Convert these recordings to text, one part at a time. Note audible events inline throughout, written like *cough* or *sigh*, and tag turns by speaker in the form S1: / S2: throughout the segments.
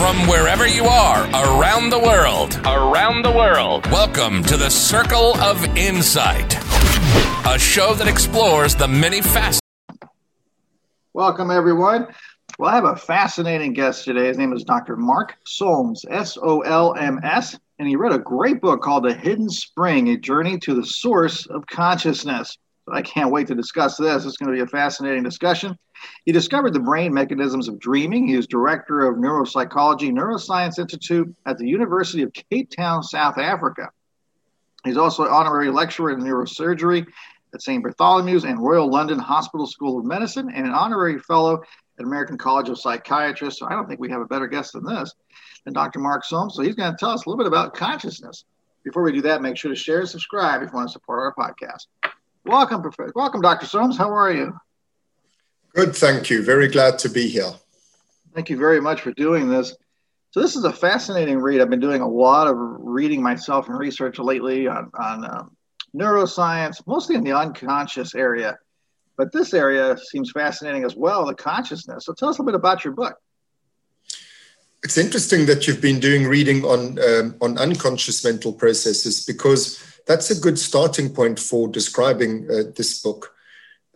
S1: From wherever you are around the world, around the world, welcome to the Circle of Insight, a show that explores the many facets.
S2: Welcome, everyone. Well, I have a fascinating guest today. His name is Dr. Mark Solms, S O L M S, and he wrote a great book called The Hidden Spring A Journey to the Source of Consciousness. I can't wait to discuss this. It's going to be a fascinating discussion. He discovered the brain mechanisms of dreaming. He is director of Neuropsychology Neuroscience Institute at the University of Cape Town, South Africa. He's also an honorary lecturer in neurosurgery at St. Bartholomew's and Royal London Hospital School of Medicine and an honorary fellow at American College of Psychiatrists. So I don't think we have a better guest than this, than Dr. Mark Solms. So he's going to tell us a little bit about consciousness. Before we do that, make sure to share and subscribe if you want to support our podcast. Welcome, Professor. Welcome, Dr. Solms. How are you?
S3: Good, thank you. Very glad to be here.
S2: Thank you very much for doing this. So this is a fascinating read. I've been doing a lot of reading myself and research lately on, on um, neuroscience, mostly in the unconscious area. But this area seems fascinating as well, the consciousness. So tell us a little bit about your book.
S3: It's interesting that you've been doing reading on um, on unconscious mental processes because that's a good starting point for describing uh, this book.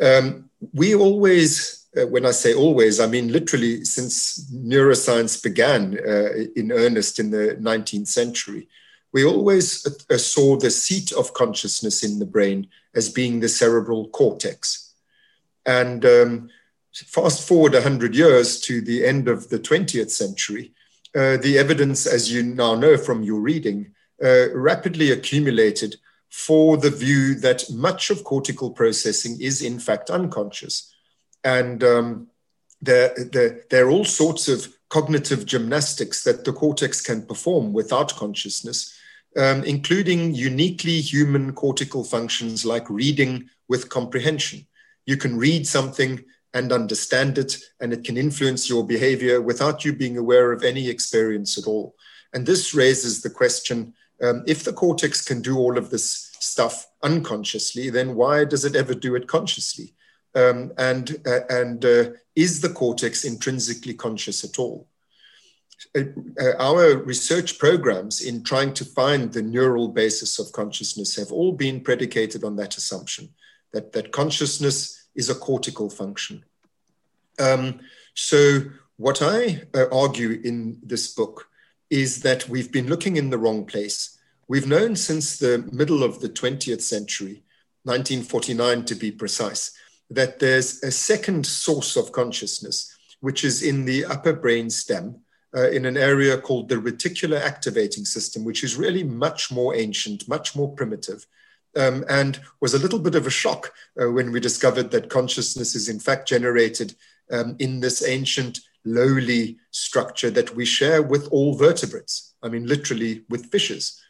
S3: Um, we always, uh, when I say always, I mean literally since neuroscience began uh, in earnest in the 19th century, we always uh, saw the seat of consciousness in the brain as being the cerebral cortex. And um, fast forward 100 years to the end of the 20th century, uh, the evidence, as you now know from your reading, uh, rapidly accumulated for the view that much of cortical processing is in fact unconscious. And um, there, there, there are all sorts of cognitive gymnastics that the cortex can perform without consciousness, um, including uniquely human cortical functions like reading with comprehension. You can read something and understand it, and it can influence your behavior without you being aware of any experience at all. And this raises the question um, if the cortex can do all of this stuff unconsciously, then why does it ever do it consciously? Um, and uh, and uh, is the cortex intrinsically conscious at all? Uh, uh, our research programs in trying to find the neural basis of consciousness have all been predicated on that assumption that, that consciousness is a cortical function. Um, so, what I uh, argue in this book is that we've been looking in the wrong place. We've known since the middle of the 20th century, 1949 to be precise, that there's a second source of consciousness, which is in the upper brain stem, uh, in an area called the reticular activating system, which is really much more ancient, much more primitive, um, and was a little bit of a shock uh, when we discovered that consciousness is in fact generated um, in this ancient lowly structure that we share with all vertebrates. I mean, literally with fishes.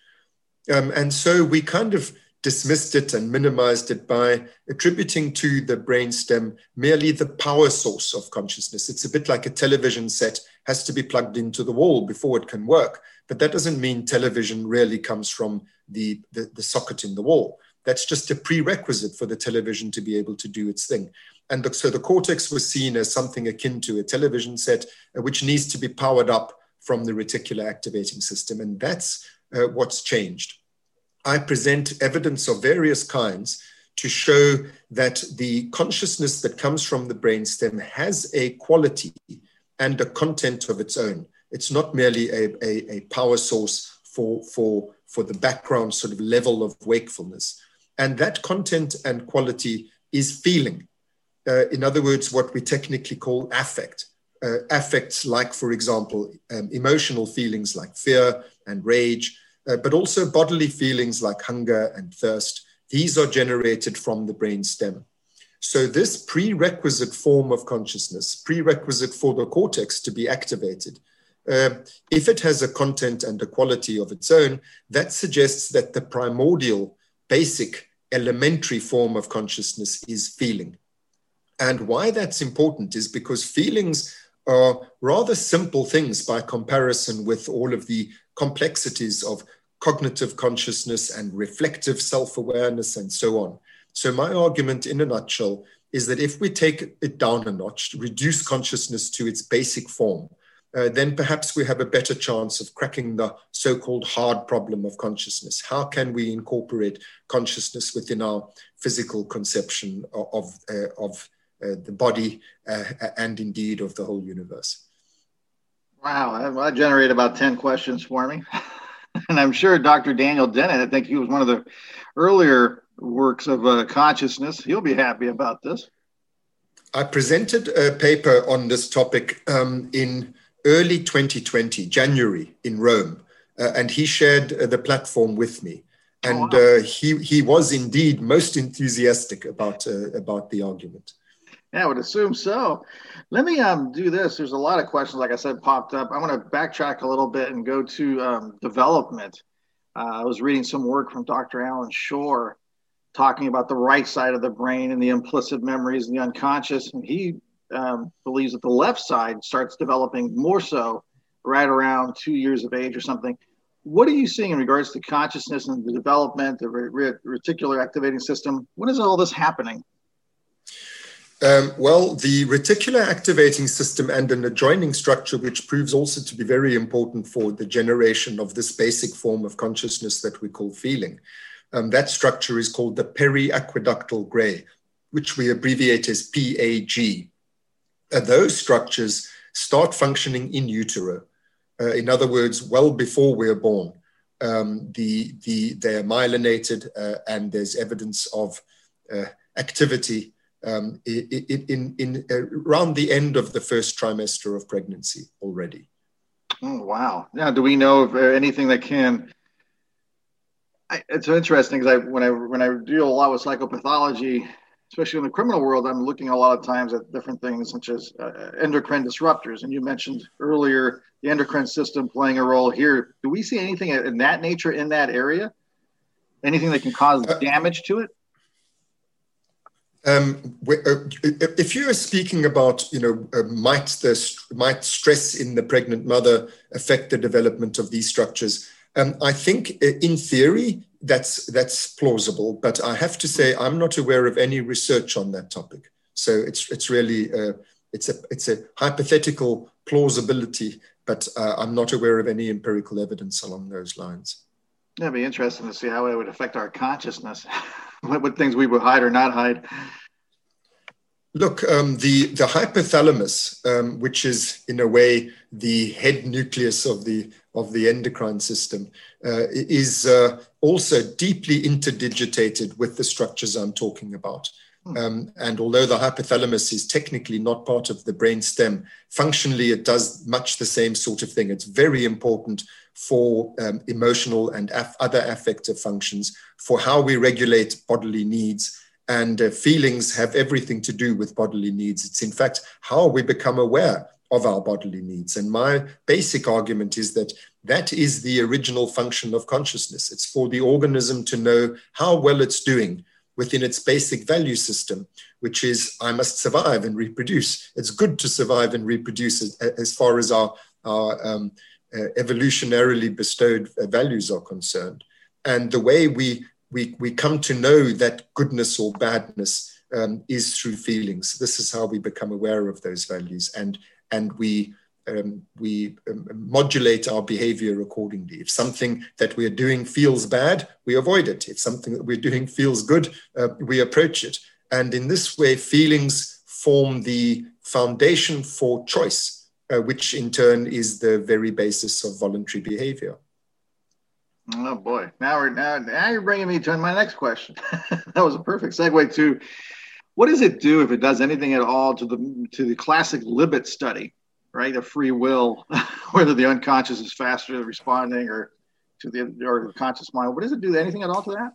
S3: Um, and so we kind of dismissed it and minimized it by attributing to the brainstem merely the power source of consciousness. It's a bit like a television set has to be plugged into the wall before it can work. But that doesn't mean television really comes from the, the, the socket in the wall. That's just a prerequisite for the television to be able to do its thing. And the, so the cortex was seen as something akin to a television set, uh, which needs to be powered up from the reticular activating system. And that's uh, what's changed. I present evidence of various kinds to show that the consciousness that comes from the brainstem has a quality and a content of its own. It's not merely a, a, a power source for, for, for the background sort of level of wakefulness. And that content and quality is feeling. Uh, in other words, what we technically call affect. Uh, affects like, for example, um, emotional feelings like fear and rage, uh, but also bodily feelings like hunger and thirst. These are generated from the brain stem. So, this prerequisite form of consciousness, prerequisite for the cortex to be activated, uh, if it has a content and a quality of its own, that suggests that the primordial, basic, elementary form of consciousness is feeling. And why that's important is because feelings are rather simple things by comparison with all of the complexities of cognitive consciousness and reflective self awareness and so on. So, my argument in a nutshell is that if we take it down a notch, reduce consciousness to its basic form, uh, then perhaps we have a better chance of cracking the so called hard problem of consciousness. How can we incorporate consciousness within our physical conception of, uh, of the body uh, and indeed of the whole universe?
S2: Wow, I generated about 10 questions for me. *laughs* and I'm sure Dr. Daniel Dennett, I think he was one of the earlier works of uh, consciousness. He'll be happy about this.
S3: I presented a paper on this topic um, in early 2020, January, in Rome, uh, and he shared uh, the platform with me. Oh, and oh, wow. he, he was indeed most enthusiastic about, uh, about the argument.
S2: Yeah, I would assume so. Let me um, do this. There's a lot of questions, like I said, popped up. I want to backtrack a little bit and go to um, development. Uh, I was reading some work from Dr. Allan Schore talking about the right side of the brain and the implicit memories and the unconscious. And he um, believes that the left side starts developing more so right around two years of age or something. What are you seeing in regards to consciousness and the development, the reticular activating system? When is all this happening?
S3: Um, well, the reticular activating system and an adjoining structure, which proves also to be very important for the generation of this basic form of consciousness that we call feeling, um, that structure is called the periaqueductal gray, which we abbreviate as PAG. Uh, those structures start functioning in utero. Uh, in other words, well before we're born. Um, the, the, they're myelinated uh, and there's evidence of uh, activity um, in, in, in, uh, around the end of the first trimester of pregnancy already.
S2: Oh, wow. Now, do we know of uh, anything that can I, it's interesting because I when I when I deal a lot with psychopathology, especially in the criminal world, I'm looking a lot of times at different things such as uh, endocrine disruptors. And you mentioned earlier the endocrine system playing a role here. Do we see anything in that nature in that area? Anything that can cause uh, damage to it?
S3: Um, uh, if you are speaking about, you know, uh, might the might stress in the pregnant mother affect the development of these structures? Um, I think uh, in theory that's that's plausible, but I have to say I'm not aware of any research on that topic. So it's it's really uh, it's a it's a hypothetical plausibility, but uh, I'm not aware of any empirical evidence along those lines.
S2: It'd be interesting to see how it would affect our consciousness. *laughs* what, things we would hide or not hide.
S3: Look, um, the the hypothalamus, um, which is in a way the head nucleus of the of the endocrine system, uh, is uh, also deeply interdigitated with the structures I'm talking about. Hmm. Um, and although the hypothalamus is technically not part of the brain stem, functionally it does much the same sort of thing. It's very important for um, emotional and af- other affective functions, for how we regulate bodily needs and uh, feelings have everything to do with bodily needs. It's in fact how we become aware of our bodily needs. And my basic argument is that that is the original function of consciousness. It's for the organism to know how well it's doing within its basic value system, which is I must survive and reproduce. It's good to survive and reproduce as, as far as our, our um, uh, evolutionarily bestowed uh, values are concerned. And the way we we, we come to know that goodness or badness um, is through feelings. This is how we become aware of those values, and and we um, we um, modulate our behavior accordingly. If something that we're doing feels bad, we avoid it. If something that we're doing feels good, uh, we approach it. And in this way, feelings form the foundation for choice, uh, which in turn is the very basis of voluntary behavior.
S2: Oh boy! Now we're now now you're bringing me to my next question. *laughs* that was a perfect segue to what does it do if it does anything at all to the to the classic Libet study, right? The free will, *laughs* whether the unconscious is faster responding or to the or the conscious mind. What does it do anything at all to that?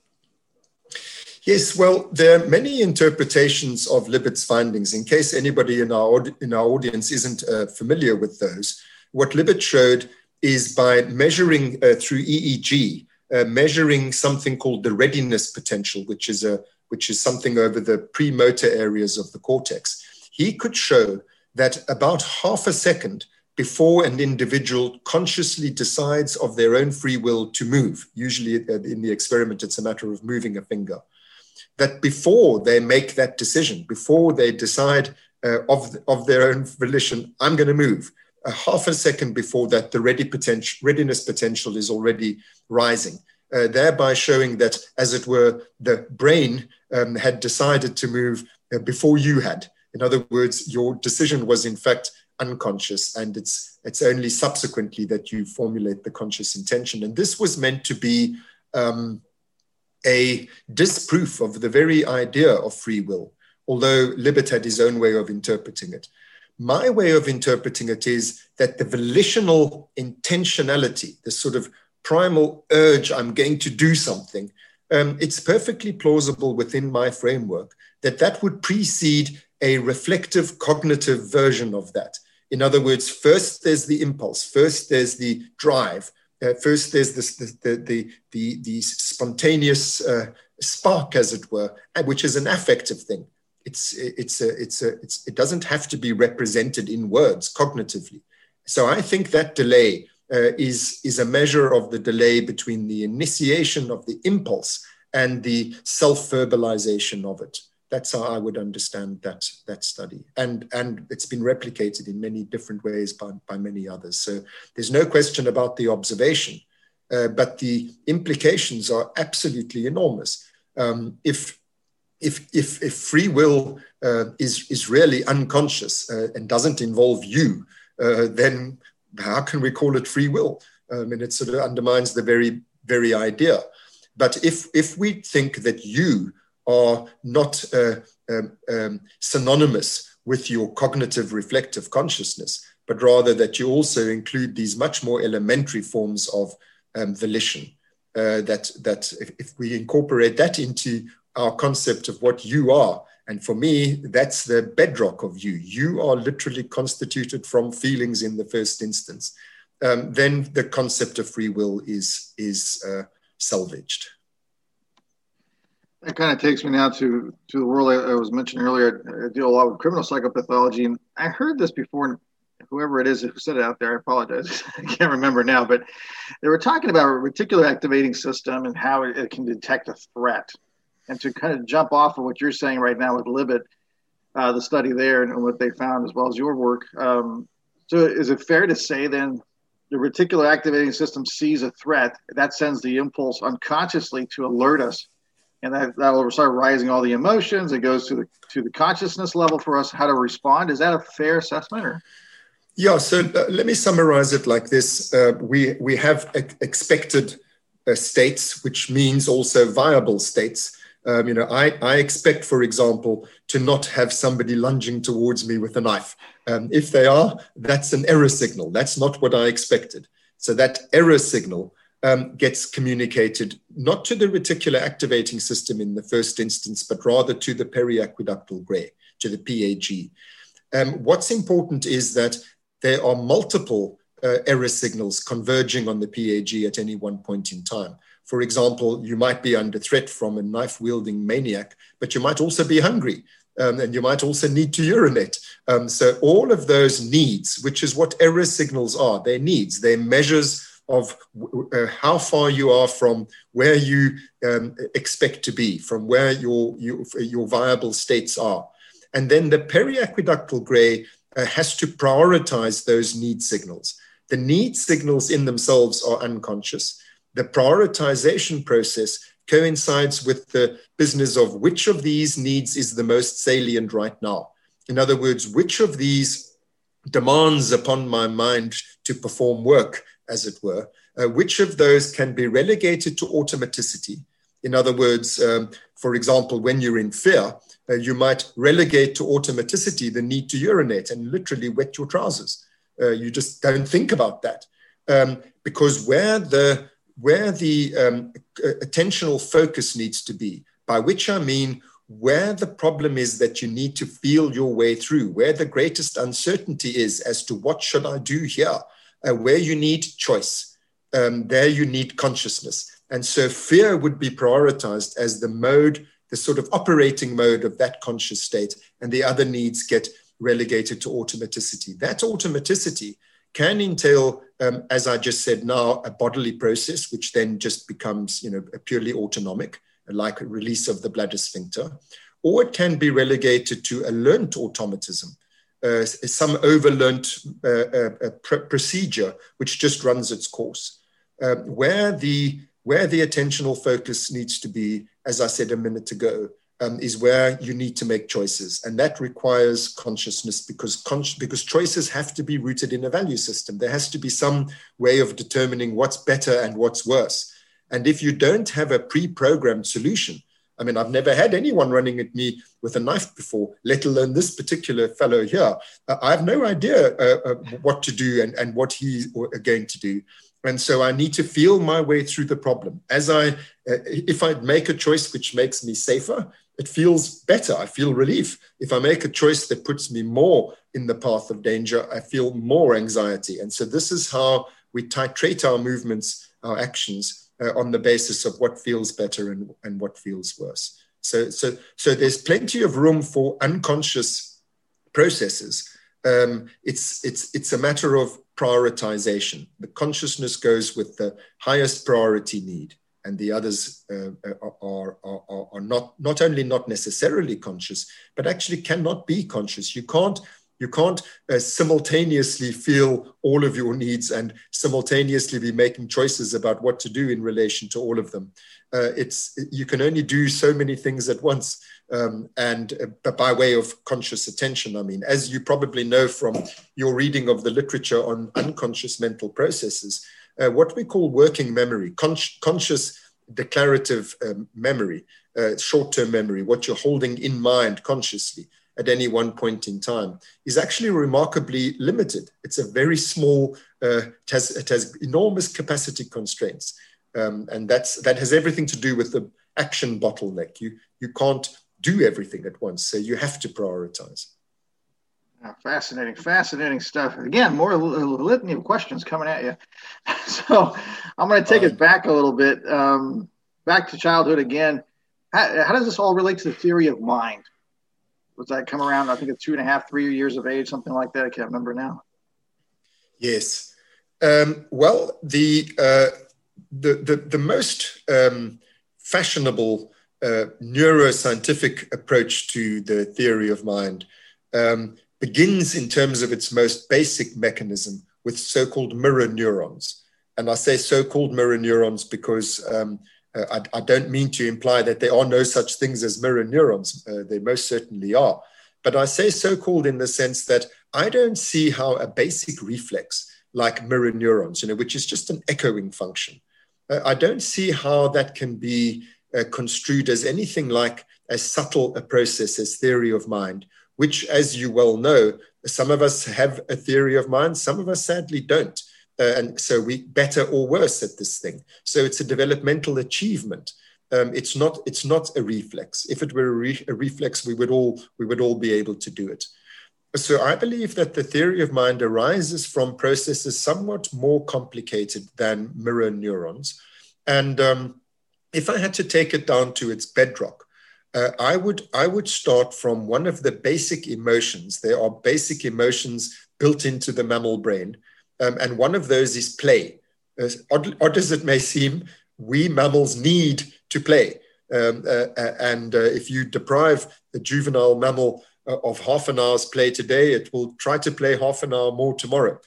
S3: Yes, well, there are many interpretations of Libet's findings. In case anybody in our, in our audience isn't uh, familiar with those, what Libet showed is by measuring uh, through EEG, uh, measuring something called the readiness potential, which is a which is something over the premotor areas of the cortex. He could show that about half a second before an individual consciously decides of their own free will to move, usually uh, in the experiment, it's a matter of moving a finger, that before they make that decision, before they decide uh, of, of their own volition, I'm going to move, a half a second before that, the ready readiness potential is already rising, uh, thereby showing that, as it were, the brain um, had decided to move uh, before you had. In other words, your decision was in fact unconscious, and it's it's only subsequently that you formulate the conscious intention. And this was meant to be um, a disproof of the very idea of free will, although Libet had his own way of interpreting it. My way of interpreting it is that the volitional intentionality, the sort of primal urge, I'm going to do something, um, it's perfectly plausible within my framework that that would precede a reflective cognitive version of that. In other words, first there's the impulse, first there's the drive, uh, first there's this, the, the, the, the, spontaneous uh, spark, as it were, which is an affective thing it's it's a it's a it's, it doesn't have to be represented in words cognitively. So I think that delay uh, is is a measure of the delay between the initiation of the impulse and the self-verbalization of it. That's how I would understand that that study, and and it's been replicated in many different ways by by many others. So there's no question about the observation, uh, but the implications are absolutely enormous. Um, if if, if, if free will uh, is, is really unconscious uh, and doesn't involve you, uh, then how can we call it free will? I mean, it sort of undermines the very, very idea. But if, if we think that you are not uh, um, um, synonymous with your cognitive reflective consciousness, but rather that you also include these much more elementary forms of um, volition, uh, that, that if, if we incorporate that into our concept of what you are. And for me, that's the bedrock of you. You are literally constituted from feelings in the first instance. Um, then the concept of free will is is uh, salvaged.
S2: That kind of takes me now to to the world I, I, was mentioning earlier. I deal a lot with criminal psychopathology, and I heard this before. And whoever it is who said it out there, I apologize. *laughs* I can't remember now, but they were talking about a reticular activating system and how it, it can detect a threat and to kind of jump off of what you're saying right now with Libet, uh, the study there and what they found, as well as your work. Um, so, is it fair to say then the reticular activating system sees a threat that sends the impulse unconsciously to alert us, and that that'll start rising all the emotions. It goes to the to the consciousness level for us how to respond. Is that a fair assessment? Or?
S3: Yeah. So uh, let me summarize it like this: uh, we we have expected uh, states, which means also viable states. Um, you know, I, I expect, for example, to not have somebody lunging towards me with a knife. Um, if they are, that's an error signal. That's not what I expected. So that error signal um, gets communicated not to the reticular activating system in the first instance, but rather to the periaqueductal gray, to the PAG. Um, what's important is that there are multiple uh, error signals converging on the PAG at any one point in time. For example, you might be under threat from a knife wielding maniac, but you might also be hungry. Um, and you might also need to urinate. Um, so, all of those needs, which is what error signals are, they're needs, they're measures of uh, how far you are from where you um, expect to be, from where your, your, your viable states are. And then the periaqueductal gray uh, has to prioritize those need signals. The need signals in themselves are unconscious the prioritization process coincides with the business of which of these needs is the most salient right now. In other words, which of these demands upon my mind to perform work, as it were, uh, which of those can be relegated to automaticity? In other words, um, for example, when you're in fear, uh, you might relegate to automaticity the need to urinate and literally wet your trousers. Uh, you just don't think about that. Um, because where the where the um, attentional focus needs to be, by which I mean where the problem is that you need to feel your way through, where the greatest uncertainty is as to what should I do here, uh, where you need choice, um, there you need consciousness. And so fear would be prioritized as the mode, the sort of operating mode of that conscious state, and the other needs get relegated to automaticity. That automaticity can entail, um, as I just said now, a bodily process, which then just becomes, you know, purely autonomic, like a release of the bladder sphincter, or it can be relegated to a learned automatism, uh, some overlearned uh, uh, uh, pr- procedure which just runs its course, where the where the attentional focus needs to be, as I said a minute ago, um, is where you need to make choices, and that requires consciousness because con- because choices have to be rooted in a value system. There has to be some way of determining what's better and what's worse. And if you don't have a pre-programmed solution, I mean, I've never had anyone running at me with a knife before, let alone this particular fellow here. Uh, I have no idea uh, uh, what to do and, and what he's going to do. And so I need to feel my way through the problem. As I, uh, if I make a choice which makes me safer, it feels better. I feel relief. If I make a choice that puts me more in the path of danger, I feel more anxiety. And so this is how we titrate our movements, our actions uh, on the basis of what feels better and, and what feels worse. So, so, so there's plenty of room for unconscious processes. Um, it's, it's, it's a matter of prioritization. The consciousness goes with the highest priority need, and the others uh, are, are, are, are not, not only not necessarily conscious, but actually cannot be conscious. You can't you can't uh, simultaneously feel all of your needs and simultaneously be making choices about what to do in relation to all of them. Uh, it's you can only do so many things at once, um, and uh, by way of conscious attention. I mean, as you probably know from your reading of the literature on unconscious mental processes, uh, what we call working memory, con- conscious declarative um, memory, uh, short-term memory, what you're holding in mind consciously at any one point in time is actually remarkably limited. It's a very small, uh, it, has, it has enormous capacity constraints. Um, and that's, that has everything to do with the action bottleneck. You, you can't do everything at once, so you have to prioritize.
S2: fascinating, fascinating stuff. Again, more litany of questions coming at you. *laughs* so I'm going to take it back a little bit, um, back to childhood again. How, how, does this all relate to the theory of mind? Was that come around? I think it's two and a half, three years of age, something like that. I can't remember now.
S3: Yes. Um, well, the, uh, the, the, the most um, fashionable uh, neuroscientific approach to the theory of mind um, begins in terms of its most basic mechanism with so-called mirror neurons. And I say so-called mirror neurons because um, I, I, don't mean to imply that there are no such things as mirror neurons. Uh, they most certainly are. But I say so called in the sense that I don't see how a basic reflex like mirror neurons, you know, which is just an echoing function, uh, I don't see how that can be uh, construed as anything like as subtle a process as theory of mind, which, as you well know, some of us have a theory of mind, some of us sadly don't. Uh, and so we better or worse at this thing. So it's a developmental achievement. Um, it's not it's not a reflex. If it were a, re- a, reflex, we would all we would all be able to do it. So I believe that the theory of mind arises from processes somewhat more complicated than mirror neurons. And um, if I had to take it down to its bedrock, uh, I would I would start from one of the basic emotions. There are basic emotions built into the mammal brain um, and one of those is play. As odd, odd, as it may seem, we mammals need to play. Um, uh, uh and uh, if you deprive a juvenile mammal uh, of half an hour's play today, it will try to play half an hour more tomorrow.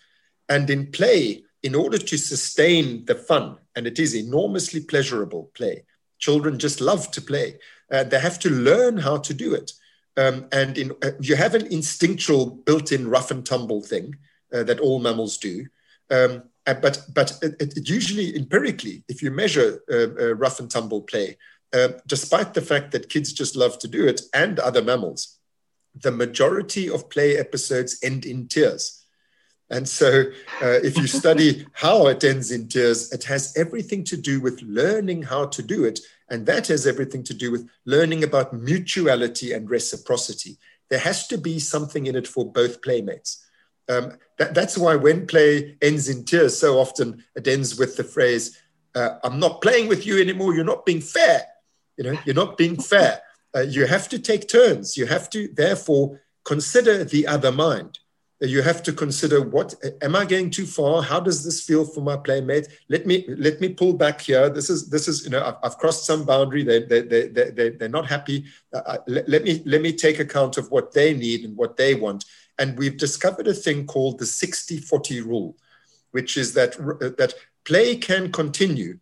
S3: And in play, in order to sustain the fun, and it is enormously pleasurable play, children just love to play. Uh, they have to learn how to do it. Um, and in, uh, you have an instinctual built in rough and tumble thing uh, that all mammals do. Um, uh, but but it, it usually empirically, if you measure uh, uh, rough and tumble play, uh, despite the fact that kids just love to do it and other mammals, the majority of play episodes end in tears. And so, uh, if you study *laughs* how it ends in tears, it has everything to do with learning how to do it. And that has everything to do with learning about mutuality and reciprocity. There has to be something in it for both playmates. Um, that, that's why when play ends in tears, so often it ends with the phrase, uh, I'm not playing with you anymore. You're not being fair. You know, you're not being *laughs* fair. Uh, you have to take turns. You have to, therefore, consider the other mind you have to consider what am i going too far how does this feel for my playmate let me let me pull back here this is this is you know i've, I've crossed some boundary they, they, they, they, they're not happy uh, let, let, me let me take account of what they need and what they want and we've discovered a thing called the 60-40 rule which is that that play can continue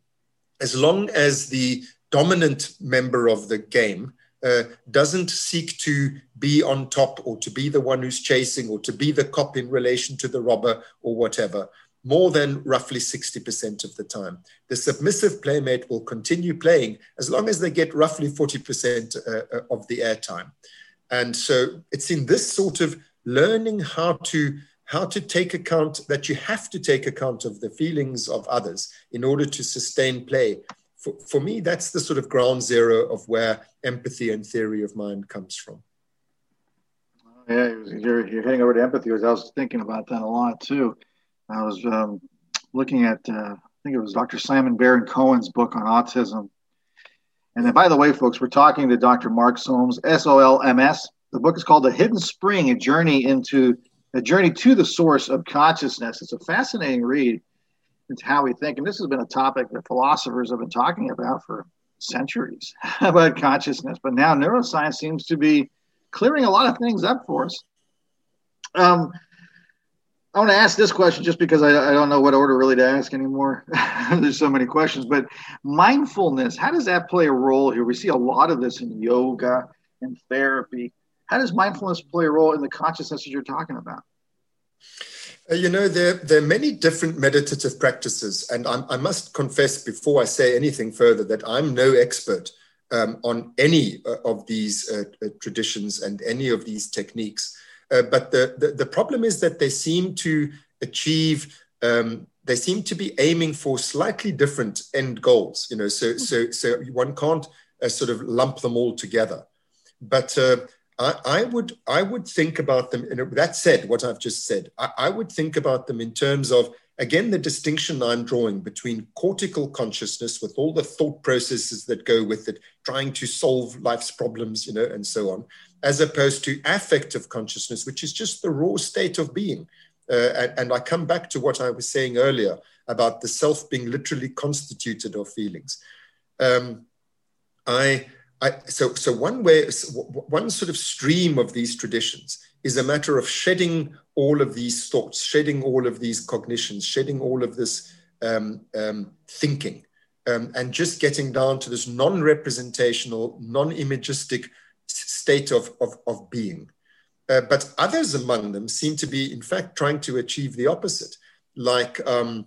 S3: as long as the dominant member of the game uh, doesn't seek to be on top or to be the one who's chasing or to be the cop in relation to the robber or whatever, more than roughly 60% of the time. The submissive playmate will continue playing as long as they get roughly 40% uh, uh, of the airtime. And so it's in this sort of learning how to how to take account that you have to take account of the feelings of others in order to sustain play for, for me, that's the sort of ground zero of where empathy and theory of mind comes from.
S2: Yeah, you're, you're heading over to empathy. I was thinking about that a lot too. I was um, looking at, uh, I think it was Dr. Simon Baron Cohen's book on autism. And then, by the way, folks, we're talking to Dr. Mark Solms, S O L M S. The book is called The Hidden Spring: A Journey into a Journey to the Source of Consciousness. It's a fascinating read into how we think. And this has been a topic that philosophers have been talking about for centuries *laughs* about consciousness. But now neuroscience seems to be clearing a lot of things up for us. Um, I want to ask this question just because I, I don't know what order really to ask anymore. *laughs* There's so many questions, but mindfulness, how does that play a role here? We see a lot of this in yoga and therapy. How does mindfulness play a role in the consciousness that you're talking about?
S3: Uh, you know, there, there are many different meditative practices, and I'm, i must confess before I say anything further that I'm no expert um, on any uh, of these uh, uh, traditions and any of these techniques. Uh, but the, the, the, problem is that they seem to achieve, um, they seem to be aiming for slightly different end goals. You know, so so so one can't uh, sort of lump them all together. But I, I, would I would think about them. And that said, what I've just said, I, I would think about them in terms of again the distinction I'm drawing between cortical consciousness with all the thought processes that go with it, trying to solve life's problems, you know, and so on, as opposed to affective consciousness, which is just the raw state of being. Uh, and, and I come back to what I was saying earlier about the self being literally constituted of feelings. Um, I I, so, so one way, one sort of stream of these traditions is a matter of shedding all of these thoughts, shedding all of these cognitions, shedding all of this um, um, thinking, um, and just getting down to this non-representational, non-imagistic state of, of, of being. Uh, but others among them seem to be, in fact, trying to achieve the opposite, like um,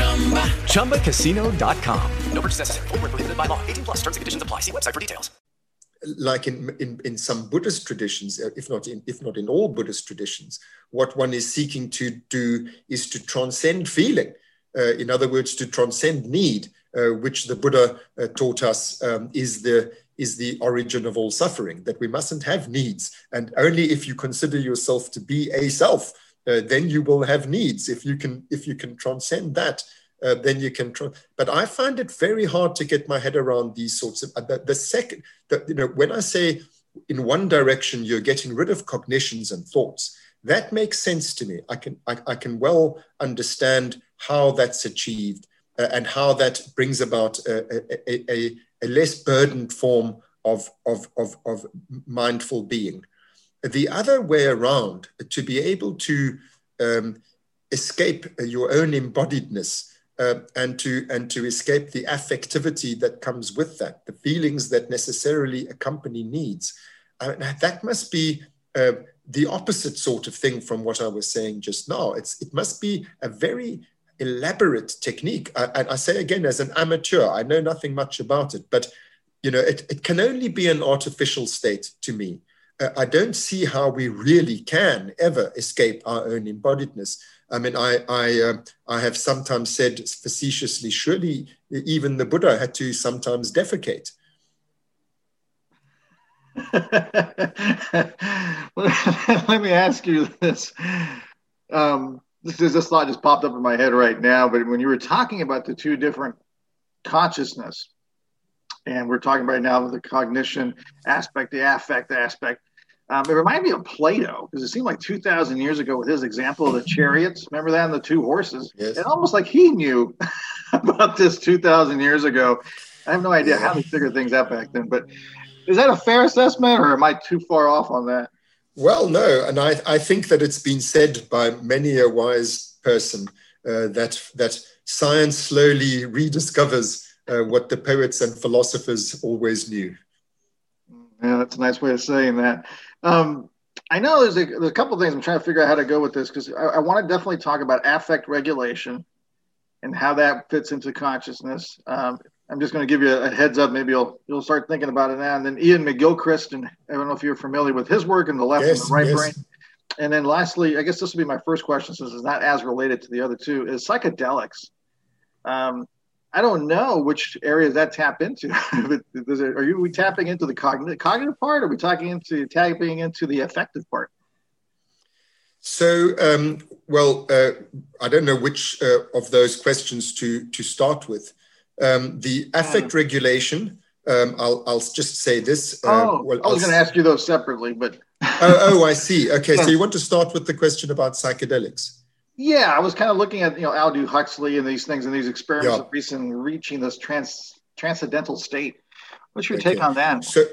S4: Chumba. ChumbaCasino.com. No purchase necessary. Full prohibited by law. 18 plus terms and conditions apply. See website for details.
S3: Like in, in, in some Buddhist traditions, uh, if not in, if not in all Buddhist traditions, what one is seeking to do is to transcend feeling. Uh, in other words, to transcend need, uh, which the Buddha uh, taught us um, is the is the origin of all suffering. That we mustn't have needs, and only if you consider yourself to be a self uh, then you will have needs. If you can, if you can transcend that, uh, then you can try. But I find it very hard to get my head around these sorts of. Uh, the, the second, the, you know, when I say in one direction you're getting rid of cognitions and thoughts, that makes sense to me. I can I, I can well understand how that's achieved uh, and how that brings about a, a, a, a less burdened form of, of, of, of mindful being. The other way around, to be able to um, escape your own embodiedness uh, and to and to escape the affectivity that comes with that, the feelings that necessarily accompany needs. Uh, that must be uh, the opposite sort of thing from what I was saying just now. It's it must be a very elaborate technique. And I, I say again, as an amateur, I know nothing much about it, but you know, it, it can only be an artificial state to me. I don't see how we really can ever escape our own embodiedness. I mean, I, I, uh, I have sometimes said facetiously, surely even the Buddha had to sometimes defecate. *laughs*
S2: Let me ask you this. Um, this, this thought just popped up in my head right now, but when you were talking about the two different consciousness, and we're talking right now the cognition aspect, the affect aspect, um, it reminded me of Plato because it seemed like 2,000 years ago with his example of the chariots. Remember that and the two horses?
S3: Yes.
S2: It almost like he knew *laughs* about this 2,000 years ago. I have no idea how they figured things out back then, but is that a fair assessment or am I too far off on that?
S3: Well, no. And I, I think that it's been said by many a wise person uh, that, that science slowly rediscovers uh, what the poets and philosophers always knew.
S2: Yeah, that's a nice way of saying that. Um, I know there's a, there's a couple things I'm trying to figure out how to go with this because I, I want to definitely talk about affect regulation and how that fits into consciousness. Um, I'm just going to give you a heads up. Maybe you'll you'll start thinking about it now. And then Iain McGilchrist, and I don't know if you're familiar with his work in the left
S3: yes,
S2: and the right
S3: yes.
S2: brain. And then lastly, I guess this will be my first question since it's not as related to the other two, is psychedelics. Um, I don't know which areas that tap into. *laughs* are you we tapping into the cognitive cognitive part? Or are we talking into tapping into the affective part?
S3: So, um, well, uh, I don't know which uh, of those questions to to start with. Um, the affect regulation. Um, I'll I'll just say this. Uh,
S2: oh,
S3: well,
S2: I was going to ask you those separately, but
S3: oh, oh, I see. Okay, so *laughs* you want to start with the question about psychedelics?
S2: Yeah, I was kind of looking at you know Aldous Huxley and these things and these experiments
S3: Yeah.
S2: of recent reaching this trans transcendental state. What's your take on that?
S3: So,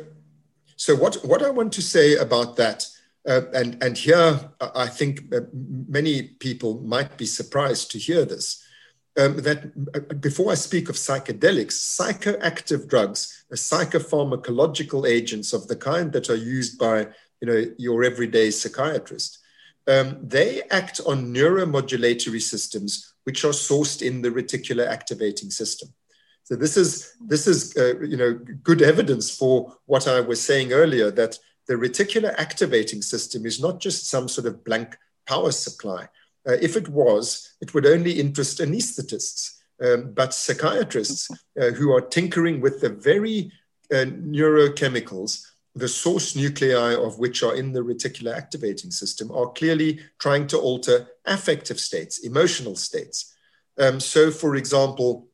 S3: so what what I want to say about that, uh, and and here I think uh, many people might be surprised to hear this. Um, that uh, before I speak of psychedelics, psychoactive drugs, psychopharmacological agents of the kind that are used by you know your everyday psychiatrist, um, they act on neuromodulatory systems which are sourced in the reticular activating system. So this is this is uh, you know good evidence for what I was saying earlier that the reticular activating system is not just some sort of blank power supply. Uh, if it was, it would only interest anesthetists, um, but psychiatrists uh, who are tinkering with the very uh, neurochemicals, the source nuclei of which are in the reticular activating system, are clearly trying to alter affective states, emotional states. Um, so, for example,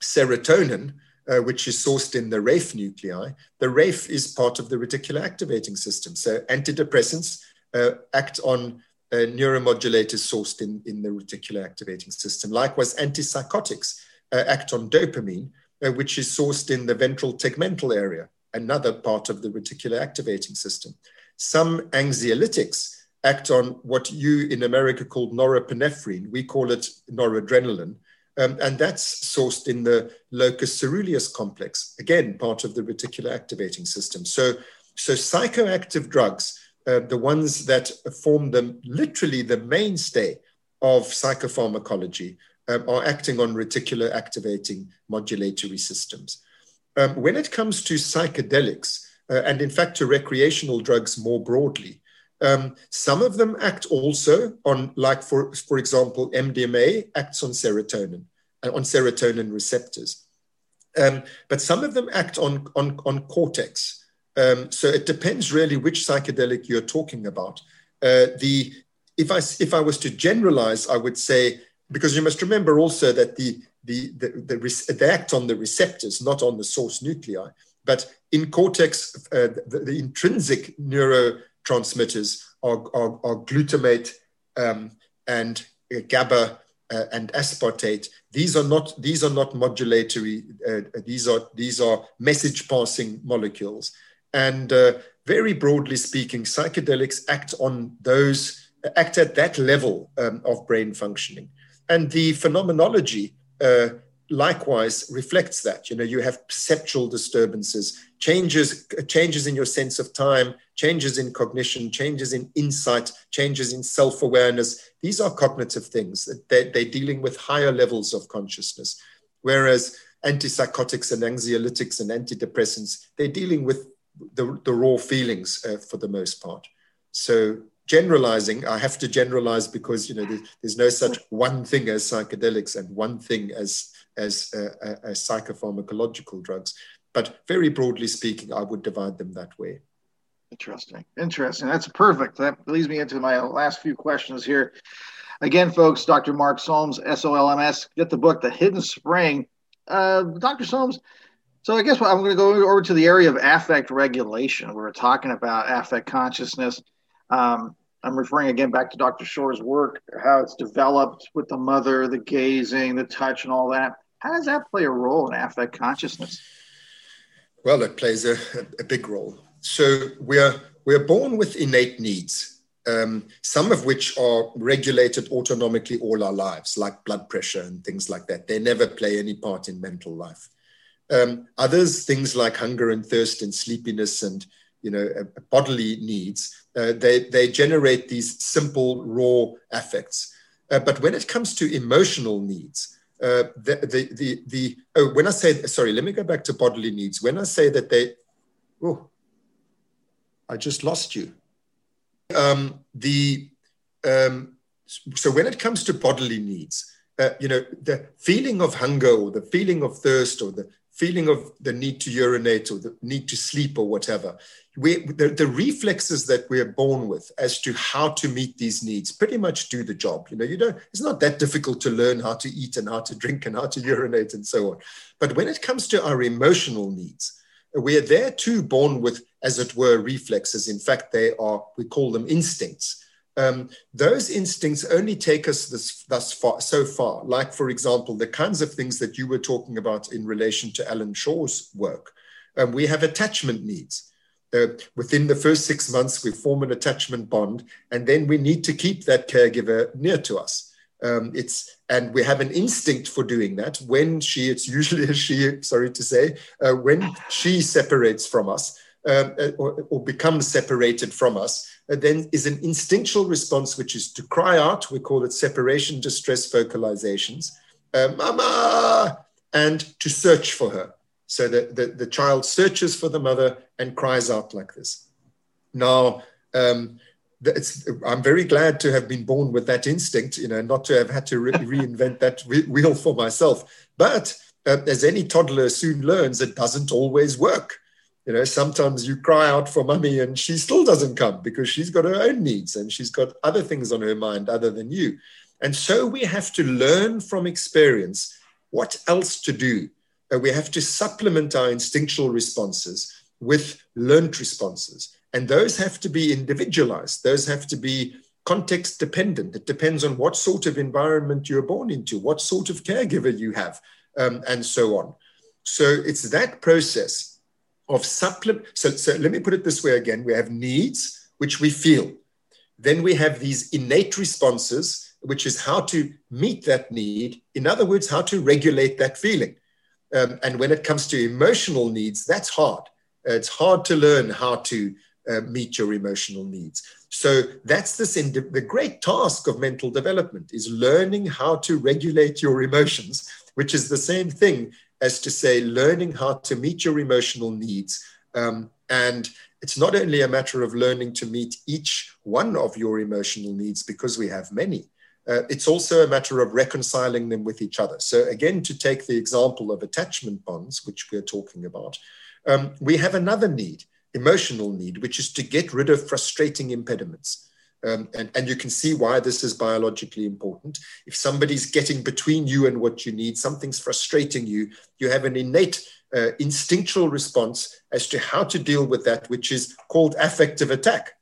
S3: serotonin, uh, which is sourced in the raphe nuclei, the raphe is part of the reticular activating system. So, antidepressants uh, act on uh, neuromodulators sourced in, in the reticular activating system. Likewise, antipsychotics uh, act on dopamine, uh, which is sourced in the ventral tegmental area, another part of the reticular activating system. Some anxiolytics act on what you in America call norepinephrine. We call it noradrenaline. Um, and that's sourced in the locus ceruleus complex, again, part of the reticular activating system. So, so psychoactive drugs, uh, the ones that form the literally the mainstay of psychopharmacology, um, are acting on reticular activating modulatory systems. Um, when it comes to psychedelics, uh, and in fact to recreational drugs more broadly, um, some of them act also on, like for for example, MDMA acts on serotonin, uh, on serotonin receptors, um, but some of them act on on, on cortex. Um, so it depends really which psychedelic you're talking about. Uh, the if I if I was to generalize, I would say because you must remember also that the, the, the, the, they act on the receptors, not on the source nuclei. But in cortex, uh, the, the, intrinsic neurotransmitters are, are, are glutamate um, and uh, GABA uh, and aspartate. These are not these are not modulatory. Uh, these are these are message passing molecules. And uh, very broadly speaking, psychedelics act on those act at that level um, of brain functioning. And the phenomenology uh, likewise reflects that. You know, you have perceptual disturbances, changes, changes in your sense of time, changes in cognition, changes in insight, changes in self-awareness. These are cognitive things. They're, they're dealing with higher levels of consciousness. Whereas antipsychotics and anxiolytics and antidepressants, they're dealing with the, the raw feelings uh, for the most part. So generalizing, I have to generalize because you know there's, there's no such one thing as psychedelics and one thing as as, uh, uh, as psychopharmacological drugs. But very broadly speaking, I would divide them that way.
S2: Interesting. Interesting. That's perfect. That leads me into my last few questions here. Again, folks, Dr. Mark Solms, S O L M S. Get the book, The Hidden Spring. Uh, Dr. Solms, so I guess I'm going to go over to the area of affect regulation. We were talking about affect consciousness. Um, I'm referring again back to Dr. Schore's work, how it's developed with the mother, the gazing, the touch, and all that. How does that play a role in affect consciousness?
S3: Well, it plays a, a big role. So we're we're born with innate needs, um, some of which are regulated autonomically all our lives, like blood pressure and things like that. They never play any part in mental life. Um, others, things like hunger and thirst and sleepiness and you know uh, bodily needs, uh, they they generate these simple raw affects. Uh, but when it comes to emotional needs, uh, the, the the the oh, when I say sorry, let me go back to bodily needs. When I say that they, oh, I just lost you. Um, the um, so when it comes to bodily needs, uh, you know, the feeling of hunger or the feeling of thirst or the feeling of the need to urinate or the need to sleep or whatever. We, the, the, reflexes that we're born with as to how to meet these needs pretty much do the job. You know, you don't, it's not that difficult to learn how to eat and how to drink and how to urinate and so on. But when it comes to our emotional needs, we are there too born with, as it were, reflexes. In fact, they are, we call them instincts um, those instincts only take us this, thus far, so far. Like, for example, the kinds of things that you were talking about in relation to Allan Schore's work. Um, we have attachment needs. Uh, within the first six months, we form an attachment bond, and then we need to keep that caregiver near to us. Um, it's and we have an instinct for doing that. When she, it's usually *laughs* a she, sorry to say, uh, when she separates from us uh, or, or becomes separated from us, then is an instinctual response, which is to cry out. We call it separation distress vocalizations, uh, mama, and to search for her. So that the, the child searches for the mother and cries out like this. Now, um, I'm very glad to have been born with that instinct, you know, not to have had to re- *laughs* reinvent that wheel for myself. But uh, as any toddler soon learns, it doesn't always work. You know, sometimes you cry out for mummy and she still doesn't come because she's got her own needs and she's got other things on her mind other than you. And so we have to learn from experience what else to do. Uh, we have to supplement our instinctual responses with learned responses. And those have to be individualized, those have to be context dependent. It depends on what sort of environment you're born into, what sort of caregiver you have, um, and so on. So it's that process of supplement. So, so let me put it this way again we have needs, which we feel. Then we have these innate responses, which is how to meet that need. In other words, how to regulate that feeling. Um, and when it comes to emotional needs, that's hard. Uh, it's hard to learn how to uh, meet your emotional needs. So that's this the great task of mental development is learning how to regulate your emotions, which is the same thing as to say learning how to meet your emotional needs. Um, and it's not only a matter of learning to meet each one of your emotional needs because we have many. Uh, it's also a matter of reconciling them with each other. So, again, to take the example of attachment bonds, which we're talking about, um, we have another need, emotional need, which is to get rid of frustrating impediments. Um, and, and you can see why this is biologically important. If somebody's getting between you and what you need, something's frustrating you, you have an innate uh, instinctual response as to how to deal with that, which is called affective attack.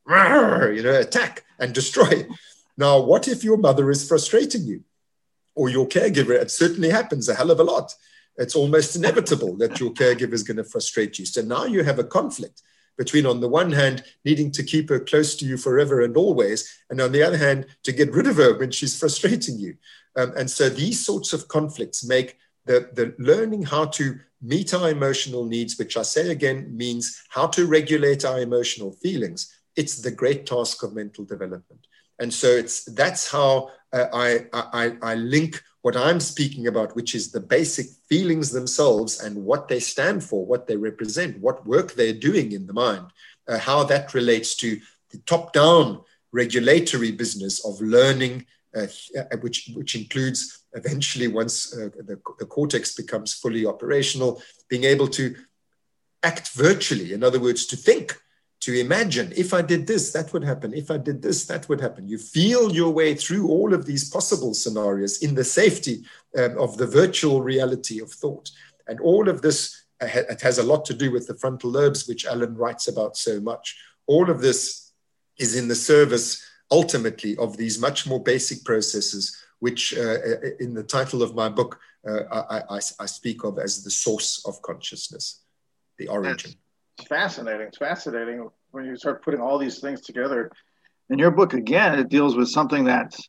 S3: You know, attack and destroy. Now, what if your mother is frustrating you or your caregiver? It certainly happens a hell of a lot. It's almost inevitable that your caregiver is going to frustrate you. So now you have a conflict between, on the one hand, needing to keep her close to you forever and always, and on the other hand, to get rid of her when she's frustrating you. Um, and so these sorts of conflicts make the, the learning how to meet our emotional needs, which I say again means how to regulate our emotional feelings. It's the great task of mental development. And so it's that's how uh, I, I, I link what I'm speaking about, which is the basic feelings themselves and what they stand for, what they represent, what work they're doing in the mind, uh, how that relates to the top down regulatory business of learning, uh, uh, which, which includes eventually, once uh, the, the cortex becomes fully operational, being able to act virtually, in other words, to think to imagine if I did this, that would happen. If I did this, that would happen. You feel your way through all of these possible scenarios in the safety um, of the virtual reality of thought. And all of this uh, it has a lot to do with the frontal lobes, which Allan writes about so much. All of this is in the service ultimately of these much more basic processes, which uh, uh in the title of my book, uh, I, I, I speak of as the source of consciousness, the origin.
S2: It's fascinating. It's fascinating when you start putting all these things together. In your book, again, it deals with something that's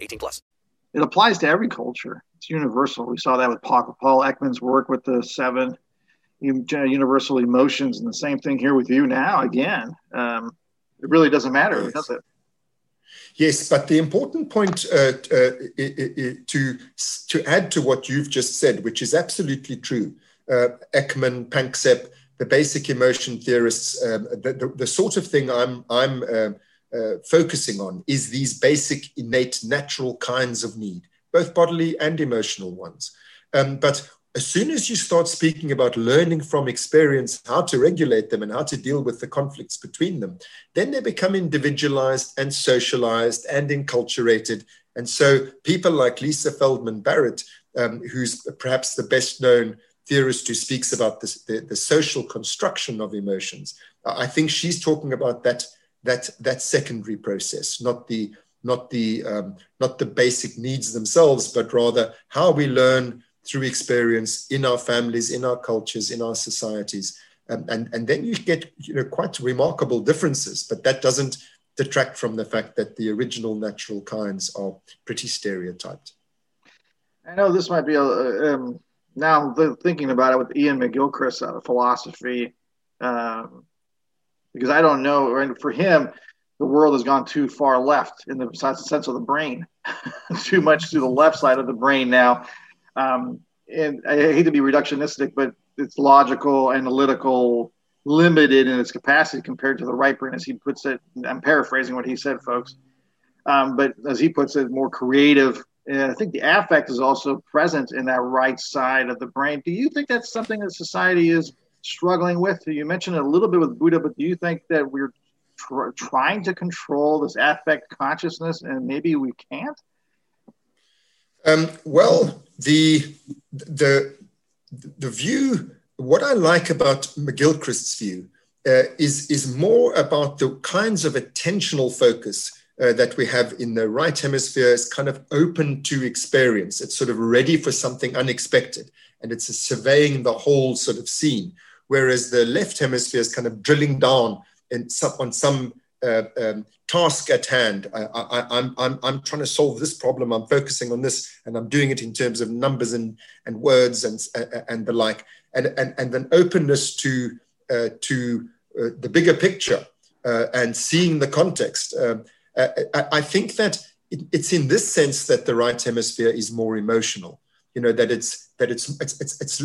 S5: 18 plus.
S2: It applies to every culture, it's universal. We saw that with Paul, Paul Ekman's work with the seven universal emotions, and the same thing here with you now again. Um, it really doesn't matter, yes. does it?
S3: Yes, but the important point uh, uh, to to add to what you've just said, which is absolutely true, uh, Ekman, Panksepp, the basic emotion theorists, um, the, the, the, sort of thing I'm I'm uh, focusing on is these basic, innate, natural kinds of need, both bodily and emotional ones. Um, but as soon as you start speaking about learning from experience how to regulate them and how to deal with the conflicts between them, then they become individualized and socialized and enculturated. And so people like Lisa Feldman Barrett, um, who's perhaps the best known theorist who speaks about this, the, the social construction of emotions, I think she's talking about that, that, that secondary process, not the, not, the, um, not the basic needs themselves, but rather how we learn through experience in our families, in our cultures, in our societies. Um, and, and then you get you know, quite remarkable differences, but that doesn't detract from the fact that the original natural kinds are pretty stereotyped.
S2: I know this might be a, um, now thinking about it with Iain McGilchrist out of philosophy, um, because I don't know, right? For him, the world has gone too far left in the sense of the brain, *laughs* too much to the left side of the brain now. Um, and I hate to be reductionistic, but it's logical, analytical, limited in its capacity compared to the right brain, as he puts it. I'm paraphrasing what he said, folks. Um, but as he puts it, more creative. And I think the affect is also present in that right side of the brain. Do you think that's something that society is struggling with? You mentioned a little bit with Buddha, but do you think that we're tr- trying to control this affect consciousness and maybe we can't?
S3: Um, well, the the the view. What I like about McGilchrist's view uh, is is more about the kinds of attentional focus uh, that we have in the right hemisphere. Is kind of open to experience. It's sort of ready for something unexpected, and it's surveying the whole sort of scene. Whereas the left hemisphere is kind of drilling down some, on some uh, um, task at hand. I, am I'm, I'm, trying to solve this problem. I'm focusing on this, and I'm doing it in terms of numbers and, and words and, and the like, and, and, and an openness to, uh, to uh, the bigger picture uh, and seeing the context. Um, Uh, I, I, think that it, it's in this sense that the right hemisphere is more emotional. You know that it's that it's it's, it's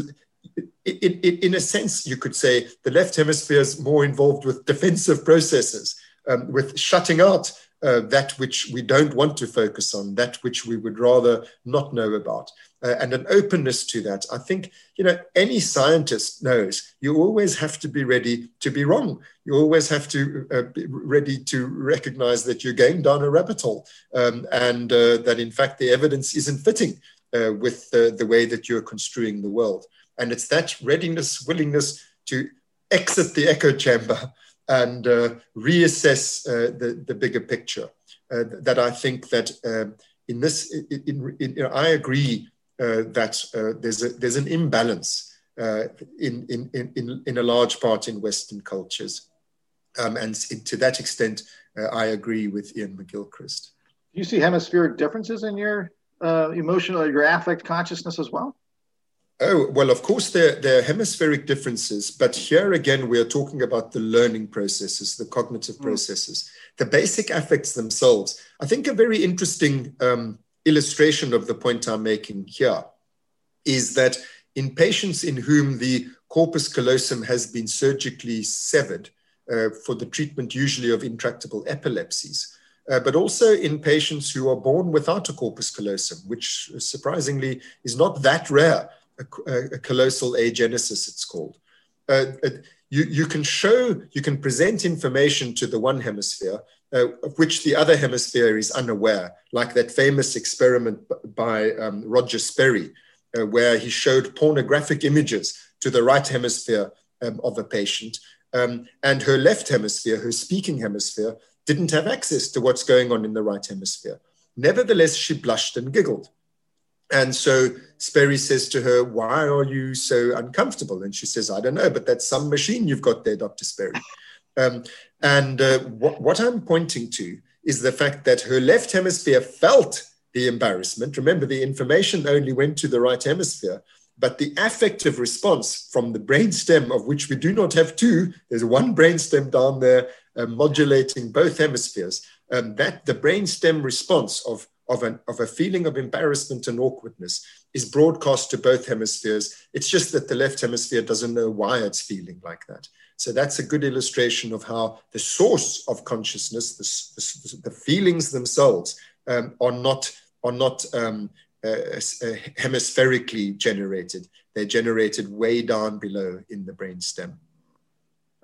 S3: it, it, in a sense, you could say the left hemisphere is more involved with defensive processes, um, with shutting out uh, that which we don't want to focus on, that which we would rather not know about uh, and an openness to that. I think, you know, any scientist knows you always have to be ready to be wrong. You always have to uh, be ready to recognize that you're going down a rabbit hole um, and uh, that, in fact, the evidence isn't fitting uh, with the way that you're construing the world. And it's that readiness, willingness to exit the echo chamber and uh, reassess uh, the, the bigger picture that I think that um, in this, in, in, in, I agree uh, that uh, there's, a, there's an imbalance uh, in, in, in, in a large part in Western cultures. Um, and to that extent, I agree with Iain McGilchrist.
S2: Do you see hemispheric differences in your uh, emotional, your affect consciousness as well?
S3: Oh, well, of course, there, there are hemispheric differences, but here again, we are talking about the learning processes, the cognitive mm. processes, the basic affects themselves. I think a very interesting um, illustration of the point I'm making here is that in patients in whom the corpus callosum has been surgically severed uh, for the treatment usually of intractable epilepsies, uh, but also in patients who are born without a corpus callosum, which surprisingly is not that rare, a, a callosal agenesis it's called. Uh, you, you can show, you can present information to the one hemisphere uh, of which the other hemisphere is unaware, like that famous experiment by um, Roger Sperry, uh, where he showed pornographic images to the right hemisphere um, of a patient, um, and her left hemisphere, her speaking hemisphere, didn't have access to what's going on in the right hemisphere. Nevertheless, she blushed and giggled. And so Sperry says to her, Why are you so uncomfortable? And she says, I don't know, but that's some machine you've got there, Dr. Sperry. Um, and uh, what, what I'm pointing to is the fact that her left hemisphere felt the embarrassment. Remember, the information only went to the right hemisphere, but the affective response from the brainstem, of which we do not have two, there's one brainstem down there uh, modulating both hemispheres. Um, that the brainstem response of of, an, of a feeling of embarrassment and awkwardness is broadcast to both hemispheres. It's just that the left hemisphere doesn't know why it's feeling like that. So that's a good illustration of how the source of consciousness, the, the, the feelings themselves, um, are not are not um, uh, uh, hemispherically generated. They're generated way down below in the brain stem.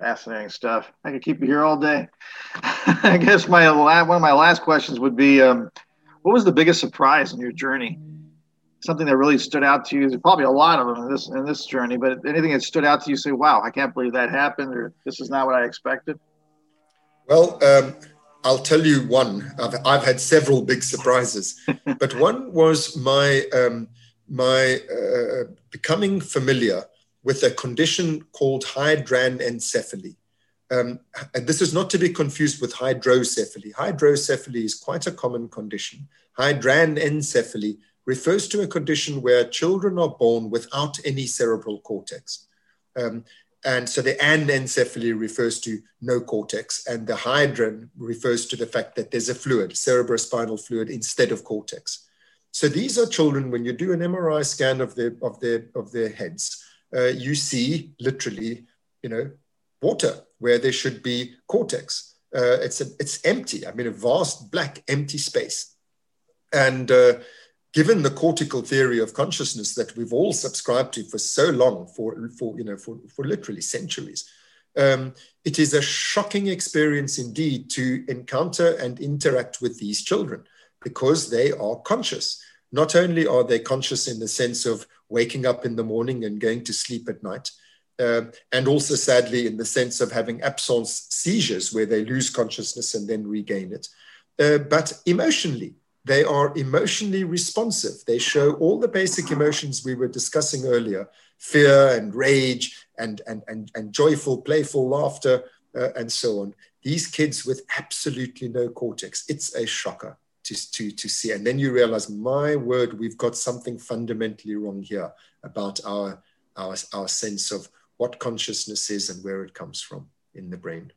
S2: Fascinating stuff. I could keep you here all day. *laughs* I guess my one of my last questions would be, um, what was the biggest surprise in your journey? something that really stood out to you? There's probably a lot of them in this in this journey, but anything that stood out to you, say, "Wow, I can't believe that happened," or "This is not what I expected."
S3: Well, um, I'll tell you one. I've, I've had several big surprises, *laughs* but one was my um, my uh, becoming familiar with a condition called hydranencephaly. Um, and this is not to be confused with hydrocephaly. Hydrocephaly is quite a common condition. Hydranencephaly refers to a condition where children are born without any cerebral cortex. Um, and so the anencephaly refers to no cortex, and the hydran refers to the fact that there's a fluid, cerebrospinal fluid, instead of cortex. So these are children, when you do an MRI scan of their, of their, of their heads, uh, you see literally, you know, water where there should be cortex. Uh, it's, a, it's empty, I mean, a vast black empty space. And uh, given the cortical theory of consciousness that we've all subscribed to for so long, for, for, you know, for, for literally centuries, um, it is a shocking experience indeed to encounter and interact with these children because they are conscious. Not only are they conscious in the sense of waking up in the morning and going to sleep at night, uh, and also sadly in the sense of having absence seizures where they lose consciousness and then regain it, uh, but emotionally they are emotionally responsive. They show all the basic emotions we were discussing earlier fear and rage and, and, and, and joyful, playful laughter, uh, and so on. These kids with absolutely no cortex, it's a shocker to, to, to see. And then you realize, my word, we've got something fundamentally wrong here about our, our, our sense of what consciousness is and where it comes from in the brain.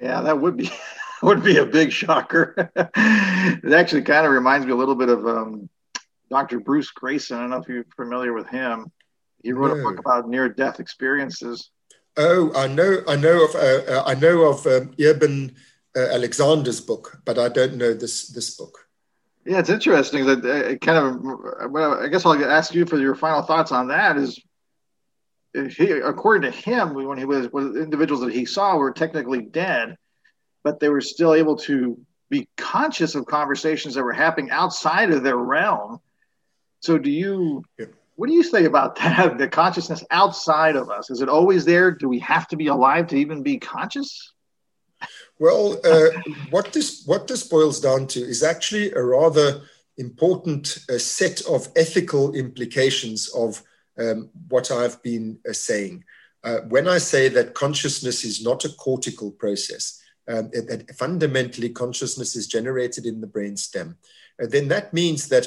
S2: Yeah, that would be *laughs* would be a big shocker. *laughs* it actually kind of reminds me a little bit of um, Dr. Bruce Greyson. I don't know if you're familiar with him. He wrote no. a book about near-death experiences.
S3: Oh, I know, I know of, uh, uh, I know of um, Eben uh, Alexander's book, but I don't know this this book.
S2: Yeah, it's interesting that uh, it kind of. I guess I'll ask you for your final thoughts on that. Is he, according to him, when he was, when individuals that he saw were technically dead, but they were still able to be conscious of conversations that were happening outside of their realm. So, do you? Yeah. What do you say about *laughs* that? The consciousness outside of us is it always there? Do we have to be alive to even be conscious?
S3: Well, uh, what this what this boils down to is actually a rather important uh, set of ethical implications of um, what I've been uh, saying. Uh, when I say that consciousness is not a cortical process, um, that fundamentally consciousness is generated in the brain stem, uh, then that means that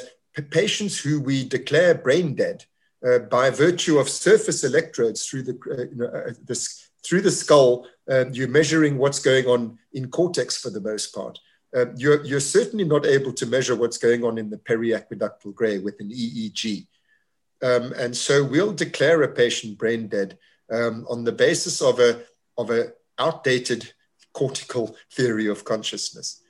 S3: patients who we declare brain dead uh, by virtue of surface electrodes through the, uh, you know, uh, this, through the skull, um, you're measuring what's going on in cortex for the most part. Uh, you're, you're certainly not able to measure what's going on in the periaqueductal gray with an EEG. Um, and so we'll declare a patient brain dead um, on the basis of a, of a outdated cortical theory of consciousness.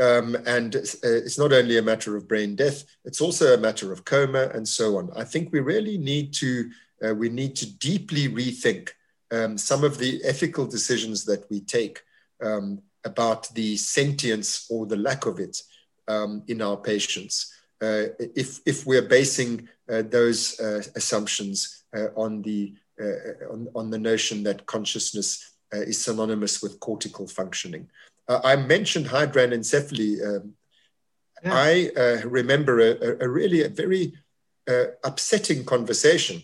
S3: Um, and uh, it's not only a matter of brain death, it's also a matter of coma and so on. I think we really need to, uh, we need to deeply rethink um, some of the ethical decisions that we take um, about the sentience or the lack of it um, in our patients. Uh, if, if we're basing uh, those uh, assumptions uh, on, the, uh, on, on the notion that consciousness uh, is synonymous with cortical functioning. Uh, I mentioned hydranencephaly. Um, yeah. I uh, remember a, a, really a very uh, upsetting conversation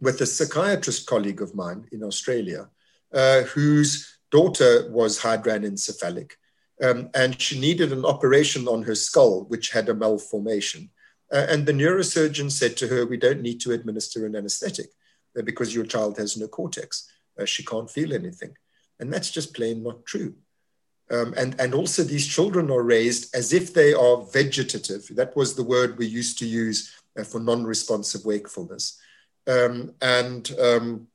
S3: with a psychiatrist colleague of mine in Australia, uh, whose daughter was hydranencephalic, um, and she needed an operation on her skull, which had a malformation. Uh, and the neurosurgeon said to her, "We don't need to administer an anesthetic uh, because your child has no cortex; she can't feel anything." And that's just plain not true. Um, and, and also, these children are raised as if they are vegetative. That was the word we used to use uh, for non responsive wakefulness. Um, and um,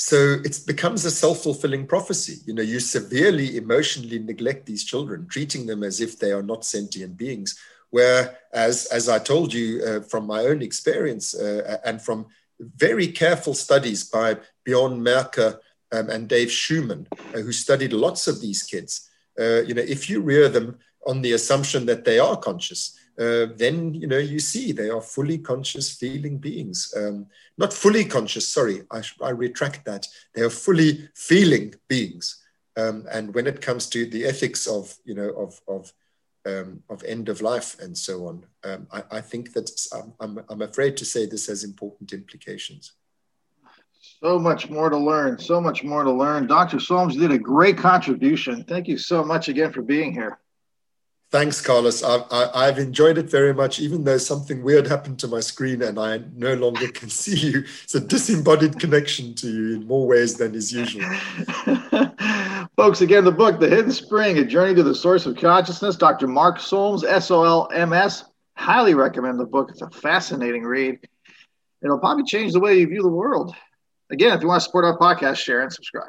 S3: so it becomes a self fulfilling prophecy. You know, you severely emotionally neglect these children, treating them as if they are not sentient beings. Where, as, as I told you uh, from my own experience uh, and from very careful studies by Bjorn Merker um, and Dave Shewmon, uh, who studied lots of these kids. Uh, you know, if you rear them on the assumption that they are conscious, uh, then you know you see they are fully conscious, feeling beings. Um, not fully conscious. Sorry, I, I, retract that. They are fully feeling beings. Um, and when it comes to the ethics of you know of of um, of end of life and so on, um, I, I, think that I'm, I'm afraid to say this has important implications.
S2: So much more to learn. So much more to learn. Dr. Solms did a great contribution. Thank you so much again for being here.
S3: Thanks, Carlos. I've, I, have enjoyed it very much, even though something weird happened to my screen and I no longer *laughs* can see you. It's a disembodied connection to you in more ways than is usual. *laughs*
S2: Folks, again, the book, The Hidden Spring, A Journey to the Source of Consciousness, Dr. Mark Solms, S O L M S. Highly recommend the book. It's a fascinating read. It'll probably change the way you view the world. Again, if you want to support our podcast, share and subscribe.